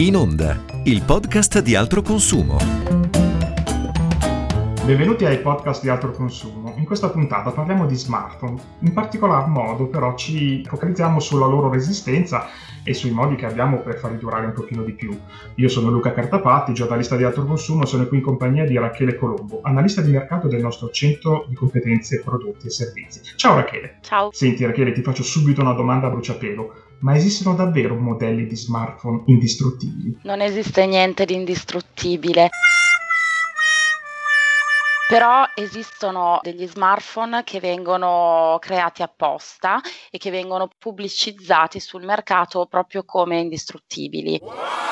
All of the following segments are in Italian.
In Onda, il podcast di altro consumo. Benvenuti ai podcast di altro consumo. In questa puntata parliamo di smartphone. In particolar modo però ci focalizziamo sulla loro resistenza e sui modi che abbiamo per farli durare un pochino di più. Io sono Luca Cartapatti, giornalista di altro consumo, sono qui in compagnia di Rachele Colombo, analista di mercato del nostro centro di competenze prodotti e servizi. Ciao Rachele. Ciao. Senti Rachele, ti faccio subito una domanda a bruciapelo ma esistono davvero modelli di smartphone indistruttibili? Non esiste niente di indistruttibile. Però esistono degli smartphone che vengono creati apposta e che vengono pubblicizzati sul mercato proprio come indistruttibili. Wow!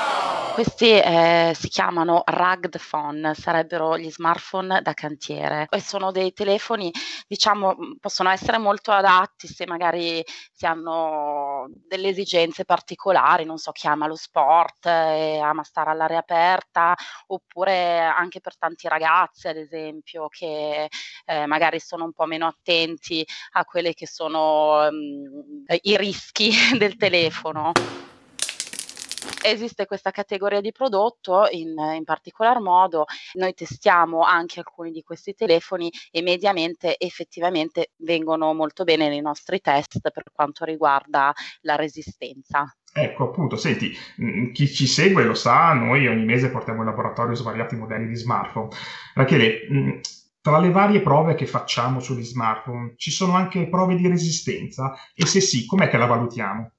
Questi eh, si chiamano rugged phone, sarebbero gli smartphone da cantiere. E sono dei telefoni, diciamo, possono essere molto adatti se magari si hanno delle esigenze particolari, non so, chi ama lo sport e ama stare all'aria aperta, oppure anche per tanti ragazzi, ad esempio, che eh, magari sono un po' meno attenti a quelli che sono um, i rischi del telefono esiste questa categoria di prodotto in, in, particolar modo, noi testiamo anche alcuni di questi telefoni e mediamente effettivamente vengono molto bene nei nostri test per quanto riguarda la resistenza. Ecco, appunto, senti, mm, chi ci segue lo sa, noi ogni mese portiamo in laboratorio svariati modelli di smartphone. Rachele, mm, tra le varie prove che facciamo sugli smartphone, ci sono anche prove di resistenza? E se sì, com'è che la valutiamo?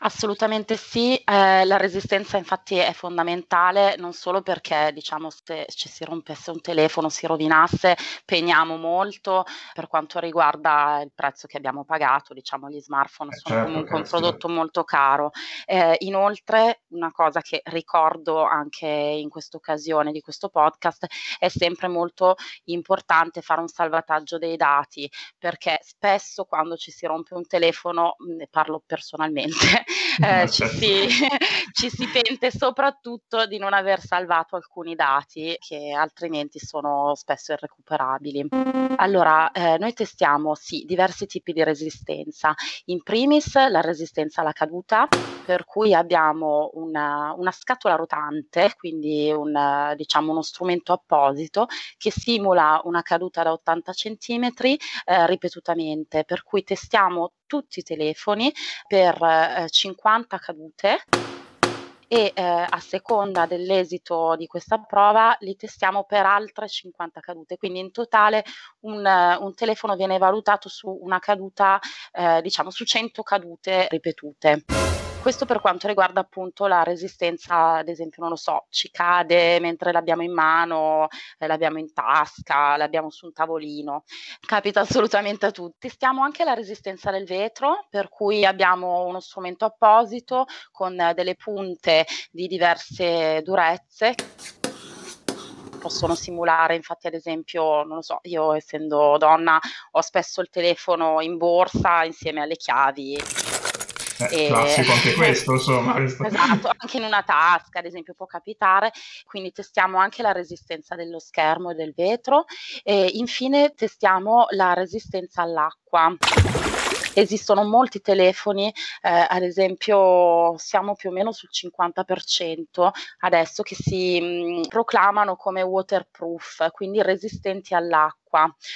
Assolutamente sì, eh, la resistenza infatti è fondamentale non solo perché diciamo se ci si rompesse un telefono, si rovinasse, pegniamo molto per quanto riguarda il prezzo che abbiamo pagato, diciamo gli smartphone eh, sono certo, comunque un prodotto molto caro. Eh, inoltre una cosa che ricordo anche in questa occasione di questo podcast è sempre molto importante fare un salvataggio dei dati perché spesso quando ci si rompe un telefono, ne parlo personalmente, eh, ci, si, ci, si, pente soprattutto di non aver salvato alcuni dati che altrimenti sono spesso irrecuperabili. Allora, eh, noi testiamo sì diversi tipi di resistenza. In primis la resistenza alla caduta, per cui abbiamo una, una scatola rotante, quindi un, diciamo uno strumento apposito che simula una caduta da 80 cm eh, ripetutamente, per cui testiamo tutti i telefoni per eh, 50 cadute e eh, a seconda dell'esito di questa prova li testiamo per altre 50 cadute. Quindi in totale un, un telefono viene valutato su una caduta, eh, diciamo su 100 cadute ripetute. Questo per quanto riguarda appunto la resistenza, ad esempio, non lo so, ci cade mentre l'abbiamo in mano, eh, l'abbiamo in tasca, l'abbiamo su un tavolino. Capita assolutamente a tutti. Stiamo anche la resistenza del vetro, per cui abbiamo uno strumento apposito con delle punte di diverse durezze possono simulare, infatti ad esempio, non lo so, io essendo donna ho spesso il telefono in borsa insieme alle chiavi eh, e... Classico anche questo, insomma. esatto, anche in una tasca, ad esempio, può capitare. Quindi testiamo anche la resistenza dello schermo e del vetro. E infine testiamo la resistenza all'acqua. Esistono molti telefoni, eh, ad esempio siamo più o meno sul 50% adesso che si mh, mm, proclamano come waterproof, quindi resistenti all'acqua.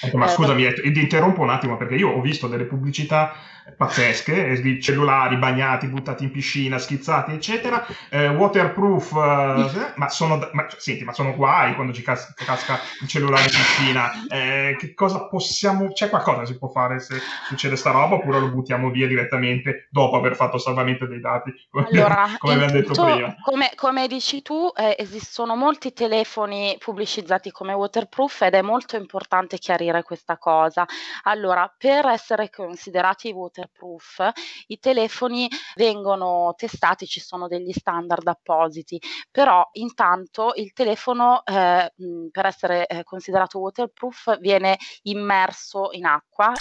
Ecco, ma eh, scusami, eh, ti interrompo un attimo perché io ho visto delle pubblicità pazzesche, eh, di cellulari bagnati, buttati in piscina, schizzati, eccetera, eh, waterproof, eh, ma, sono, ma, senti, ma sono guai quando ci cas- casca il cellulare in piscina, eh, che cosa possiamo, c'è qualcosa che si può fare se succede sta roba oppure lo buttiamo via direttamente dopo aver fatto salvamento dei dati, come, allora, come abbiamo detto prima? Come, come dici tu, esistono molti telefoni pubblicizzati come waterproof ed è molto importante chiarire questa cosa. Allora, per essere considerati waterproof, waterproof, i telefoni vengono testati, ci sono degli standard appositi, però intanto il telefono eh, per essere eh, considerato waterproof viene immerso in acqua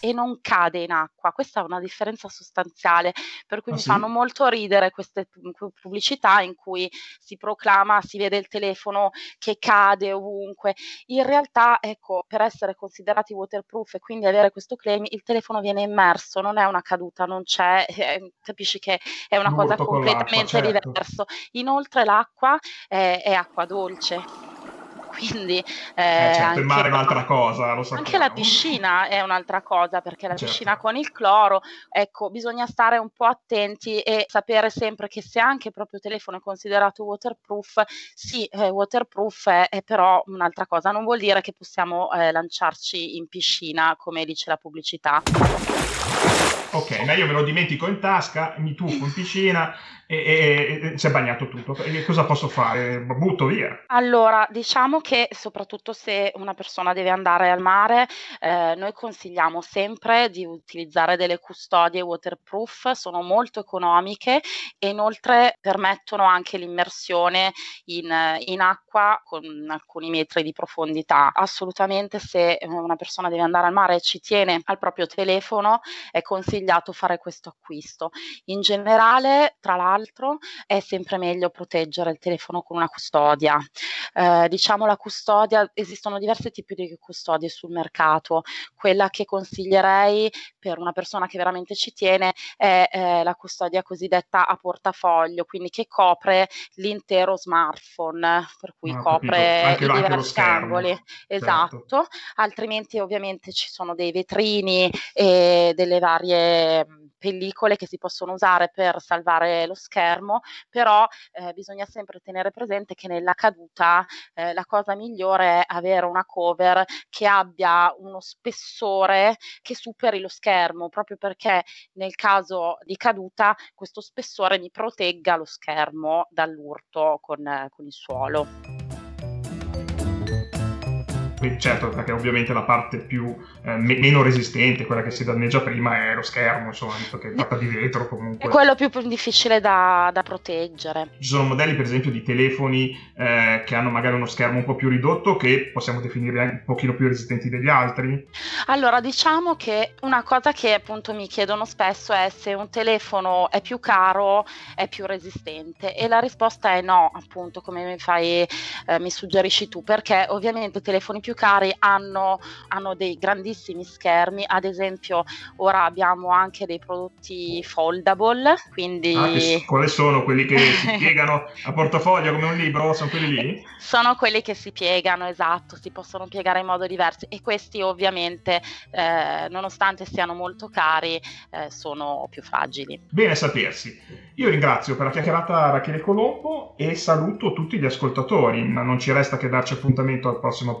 e non cade in acqua. Questa è una differenza sostanziale, per cui Ah, mi sì? fanno molto ridere queste pu- pubblicità in cui si proclama, si vede il telefono che cade ovunque. In realtà, ecco, per essere considerati waterproof e quindi avere questo claim, il telefono viene immerso, non è una caduta, non c'è, eh, capisci che è una cosa completamente certo. diversa. Inoltre l'acqua è, è acqua dolce, quindi Eh, eh, certo, il mare è anche, un'altra cosa, lo sappiamo. anche la piscina è un'altra cosa, perché la Certo. piscina con il cloro, ecco, bisogna stare un po' attenti e sapere sempre che se anche il proprio telefono è considerato waterproof, sì, è waterproof è, è però un'altra cosa, non vuol dire che possiamo eh, lanciarci in piscina, come dice la pubblicità. Ok, ma io me lo dimentico in tasca, mi tuffo in piscina e, e- e si è bagnato tutto. E cosa posso fare? Butto via. Allora, diciamo che soprattutto se una persona deve andare al mare, eh, noi consigliamo sempre di utilizzare delle custodie waterproof, sono molto economiche e inoltre permettono anche l'immersione in, in acqua con alcuni metri di profondità. Assolutamente se una persona deve andare al mare e ci tiene al proprio telefono, è consigliato fare questo acquisto. In generale, tra l'altro, è sempre meglio proteggere il telefono con una custodia. Eh, diciamo la custodia, esistono diversi tipi di custodie sul mercato. Quella che consiglierei per una persona che veramente ci tiene è eh, la custodia cosiddetta a portafoglio, quindi che copre l'intero smartphone, per cui Ah, copre i diversi angoli. Certo. Esatto, altrimenti ovviamente ci sono dei vetrini e delle varie pellicole che si possono usare per salvare lo schermo, però eh, bisogna sempre tenere presente che nella caduta eh, la cosa migliore è avere una cover che abbia uno spessore che superi lo schermo, proprio perché nel caso di caduta questo spessore mi protegga lo schermo dall'urto con, con il suolo. Certo, perché ovviamente la parte più eh, me- meno resistente, quella che si danneggia prima, è lo schermo, insomma, visto che è fatta di vetro È comunque. quello più più difficile da, da proteggere. Ci sono modelli, per esempio, di telefoni eh, che hanno magari uno schermo un po' più ridotto, che possiamo definire un pochino più resistenti degli altri. Allora, diciamo che una cosa che appunto mi chiedono spesso è se un telefono è più caro, è più resistente e la risposta è no, appunto, come mi fai, eh, mi suggerisci tu, perché ovviamente i telefoni più cari hanno, hanno dei grandissimi schermi, ad esempio ora abbiamo anche dei prodotti foldable, quindi Ah, che quali sono quelli che si piegano a portafoglio come un libro? Sono quelli lì? sono quelli che si piegano, esatto, si possono piegare in modo diverso e questi ovviamente, eh, nonostante siano molto cari, eh, sono più fragili. Bene sapersi. Io ringrazio per la chiacchierata Rachele Colombo e saluto tutti gli ascoltatori, ma non ci resta che darci appuntamento al prossimo